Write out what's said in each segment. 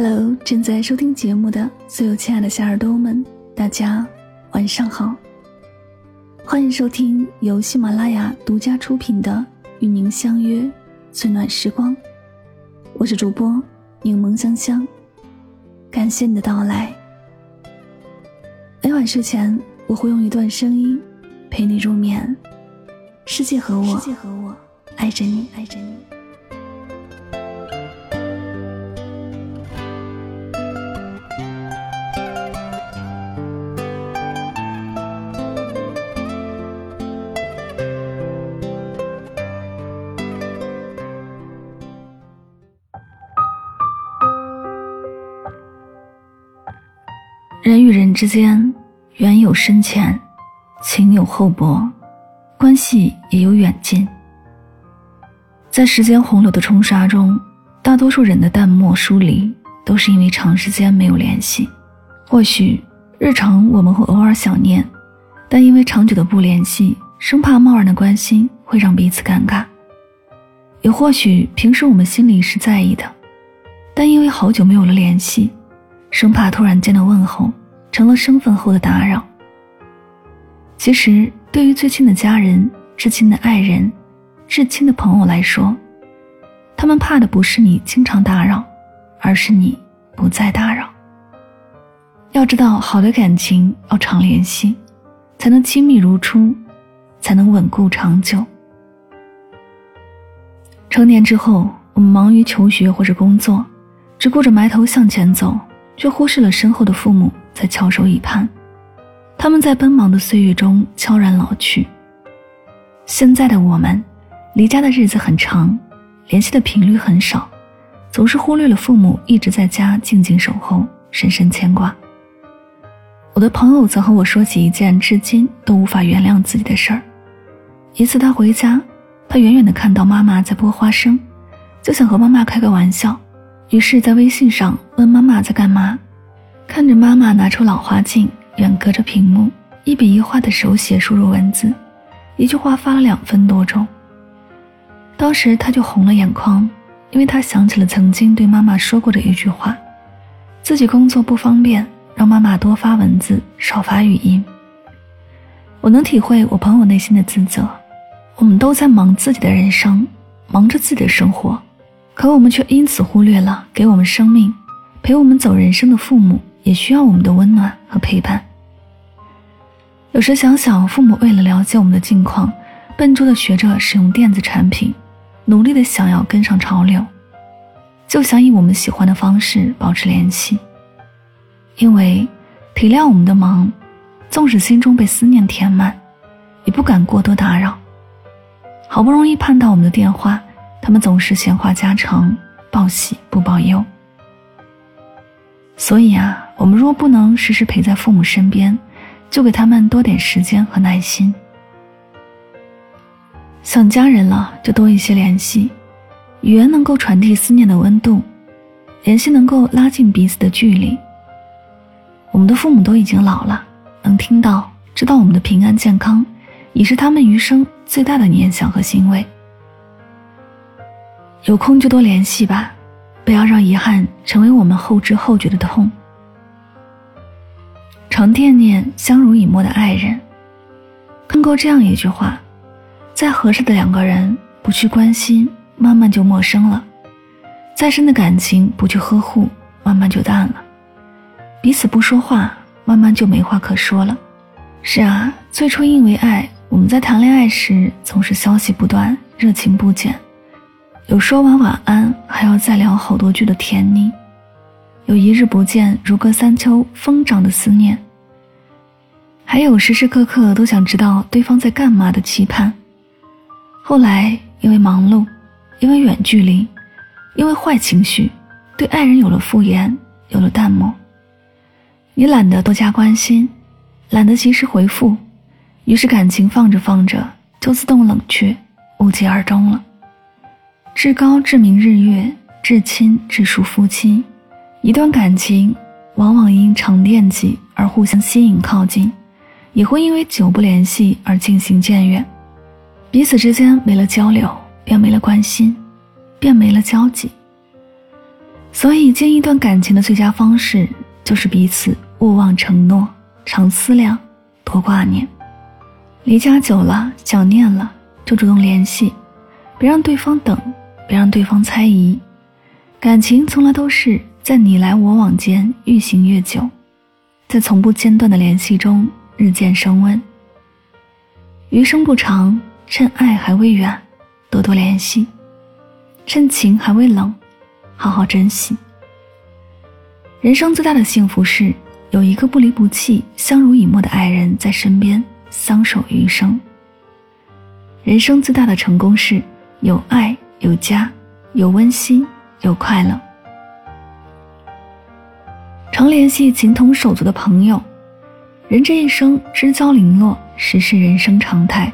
Hello，正在收听节目的所有亲爱的小耳朵们，大家晚上好！欢迎收听由喜马拉雅独家出品的《与您相约最暖时光》，我是主播柠檬香香，感谢你的到来。每晚睡前，我会用一段声音陪你入眠。世界和我，世界和我爱着你，爱着你。人与人之间，缘有深浅，情有厚薄，关系也有远近。在时间洪流的冲刷中，大多数人的淡漠疏离，都是因为长时间没有联系。或许日常我们会偶尔想念，但因为长久的不联系，生怕贸然的关心会让彼此尴尬；也或许平时我们心里是在意的，但因为好久没有了联系。生怕突然间的问候成了身份后的打扰。其实，对于最亲的家人、至亲的爱人、至亲的朋友来说，他们怕的不是你经常打扰，而是你不再打扰。要知道，好的感情要常联系，才能亲密如初，才能稳固长久。成年之后，我们忙于求学或者工作，只顾着埋头向前走。却忽视了身后的父母在翘首以盼，他们在奔忙的岁月中悄然老去。现在的我们，离家的日子很长，联系的频率很少，总是忽略了父母一直在家静静守候，深深牵挂。我的朋友曾和我说起一件至今都无法原谅自己的事儿。一次他回家，他远远的看到妈妈在剥花生，就想和妈妈开个玩笑。于是，在微信上问妈妈在干嘛，看着妈妈拿出老花镜，远隔着屏幕，一笔一画的手写输入文字，一句话发了两分多钟。当时他就红了眼眶，因为他想起了曾经对妈妈说过的一句话：自己工作不方便，让妈妈多发文字，少发语音。我能体会我朋友内心的自责，我们都在忙自己的人生，忙着自己的生活。可我们却因此忽略了给我们生命、陪我们走人生的父母，也需要我们的温暖和陪伴。有时想想，父母为了了解我们的近况，笨拙的学着使用电子产品，努力的想要跟上潮流，就想以我们喜欢的方式保持联系。因为体谅我们的忙，纵使心中被思念填满，也不敢过多打扰。好不容易盼到我们的电话。他们总是闲话家常，报喜不报忧。所以啊，我们若不能时时陪在父母身边，就给他们多点时间和耐心。想家人了，就多一些联系。语言能够传递思念的温度，联系能够拉近彼此的距离。我们的父母都已经老了，能听到、知道我们的平安健康，已是他们余生最大的念想和欣慰。有空就多联系吧，不要让遗憾成为我们后知后觉的痛。常惦念相濡以沫的爱人。看过这样一句话：再合适的两个人，不去关心，慢慢就陌生了；再深的感情，不去呵护，慢慢就淡了。彼此不说话，慢慢就没话可说了。是啊，最初因为爱，我们在谈恋爱时总是消息不断，热情不减。有说完晚安还要再聊好多句的甜腻，有一日不见如隔三秋疯长的思念，还有时时刻刻都想知道对方在干嘛的期盼。后来因为忙碌，因为远距离，因为坏情绪，对爱人有了敷衍，有了淡漠。你懒得多加关心，懒得及时回复，于是感情放着放着就自动冷却，无疾而终了。至高至明日月，至亲至疏夫妻。一段感情往往因常惦记而互相吸引靠近，也会因为久不联系而渐行渐远。彼此之间没了交流，便没了关心，便没了交集。所以，建一段感情的最佳方式就是彼此勿忘承诺，常思量，多挂念。离家久了，想念了，就主动联系，别让对方等，别让对方猜疑。感情从来都是在你来我往间愈行越久，在从不间断的联系中日渐升温。余生不长，趁爱还未远，多多联系；趁情还未冷。好好珍惜。人生最大的幸福是有一个不离不弃、相濡以沫的爱人在身边，相守余生。人生最大的成功是有爱、有家、有温馨、有快乐。常联系、情同手足的朋友，人这一生知交零落，实是人生常态。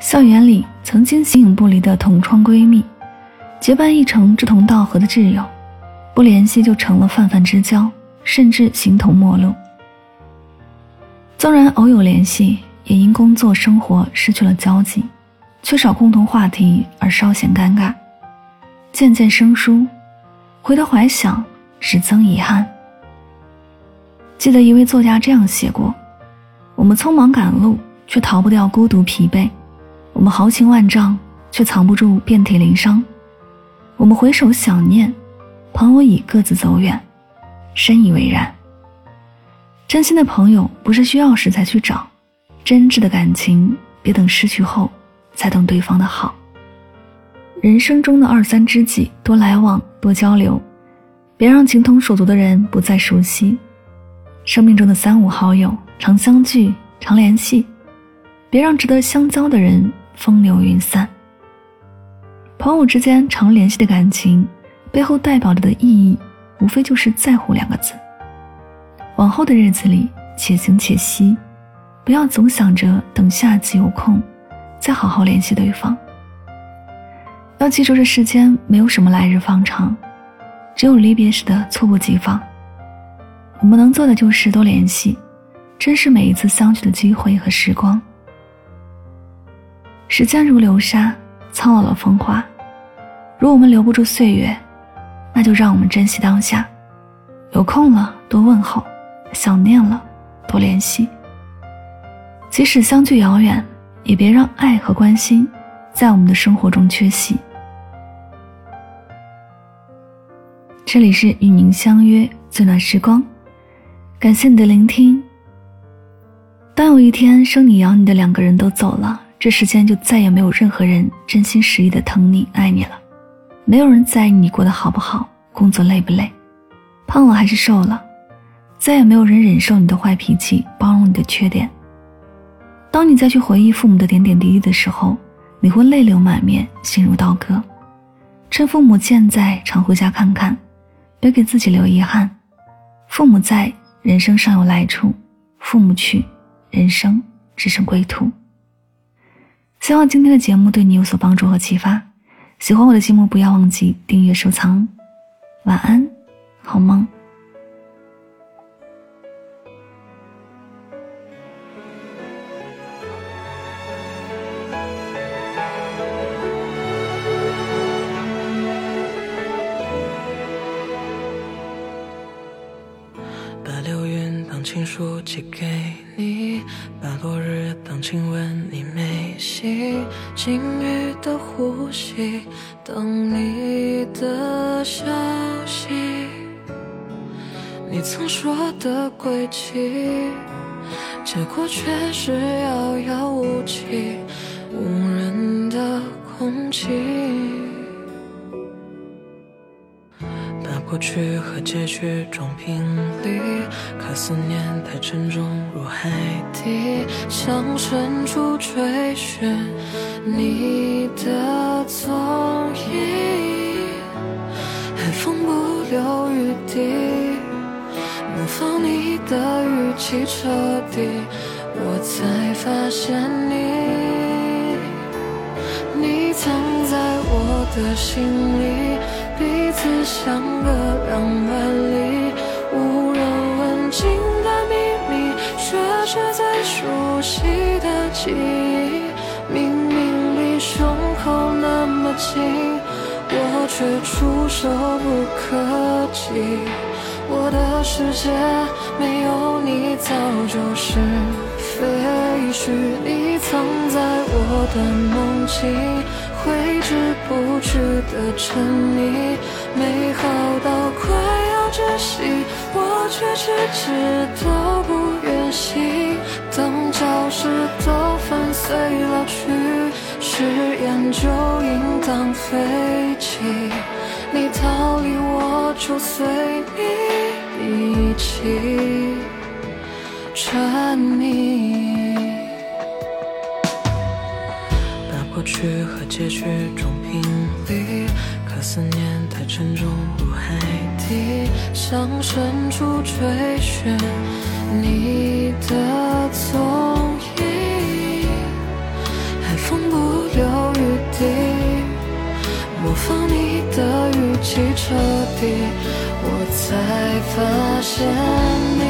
校园里曾经形影不离的同窗闺蜜。结伴一程、志同道合的挚友，不联系就成了泛泛之交，甚至形同陌路。纵然偶有联系，也因工作生活失去了交集，缺少共同话题而稍显尴尬，渐渐生疏。回头怀想，只增遗憾。记得一位作家这样写过：“我们匆忙赶路，却逃不掉孤独疲惫；我们豪情万丈，却藏不住遍体鳞伤。”我们回首想念，朋友已各自走远，深以为然。真心的朋友不是需要时才去找，真挚的感情别等失去后才懂对方的好。人生中的二三知己多来往多交流，别让情同手足的人不再熟悉。生命中的三五好友常相聚常联系，别让值得相交的人风流云散。朋友之间常联系的感情，背后代表着的意义，无非就是在乎两个字。往后的日子里，且行且惜，不要总想着等下次有空，再好好联系对方。要记住，这世间没有什么来日方长，只有离别时的猝不及防。我们能做的就是多联系，珍视每一次相聚的机会和时光。时间如流沙，苍老了风华。如我们留不住岁月，那就让我们珍惜当下。有空了多问候，想念了多联系。即使相距遥远，也别让爱和关心在我们的生活中缺席。这里是与您相约最暖时光，感谢你的聆听。当有一天生你养你的两个人都走了，这世间就再也没有任何人真心实意的疼你爱你了。没有人在意你过得好不好，工作累不累，胖了还是瘦了，再也没有人忍受你的坏脾气，包容你的缺点。当你再去回忆父母的点点滴滴的时候，你会泪流满面，心如刀割。趁父母健在，常回家看看，别给自己留遗憾。父母在，人生尚有来处；父母去，人生只剩归途。希望今天的节目对你有所帮助和启发。喜欢我的节目，不要忘记订阅收藏。晚安，好梦。你，把落日当亲吻你眉心，静语的呼吸，等你的消息。你曾说的轨迹，结果却是遥遥无期，无人的空气。过去和结局装瓶里，可思念太沉重如海底，想深处追寻你的踪影。海风不留余地，模仿你的语气彻底，我才发现你，你藏在我的心里。彼此相隔两万里，无人问津的秘密，却是在熟悉的记忆。明明离胸口那么近，我却触手不可及。我的世界没有你早就是废墟，你藏在我的梦境，挥之不去的沉溺，美好到快要窒息，我却迟迟都不愿醒。等教室都粉碎老去，誓言就应当废弃。你逃离，我就随你一起沉溺。去和结局中平离，可思念太沉重如海底，向深处追寻你的踪影，海风不留余地。模仿你的语气彻底，我才发现你，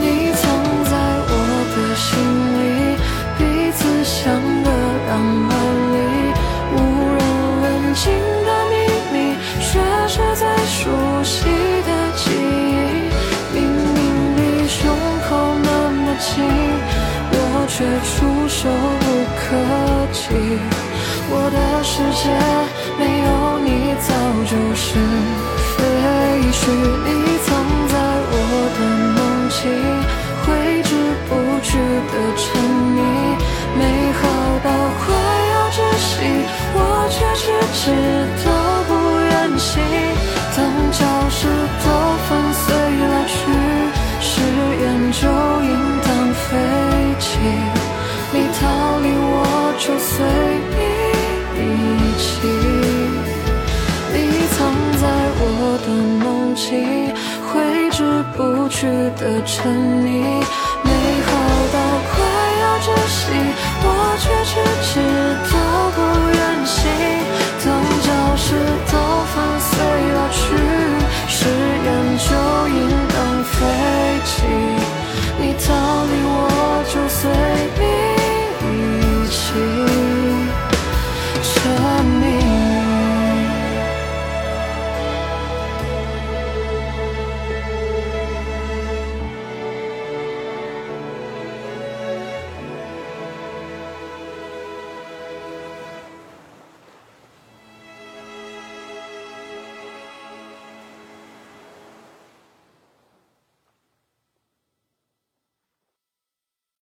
你藏在我的心里，隔两万里，无人问津的秘密，却是最熟悉的记忆。明明离胸口那么近，我却触手不可及。我的世界没有你早就是废墟，去的沉溺，美好到快要窒息，我却迟迟都不愿醒。当教室都粉碎老去，誓言就应当飞。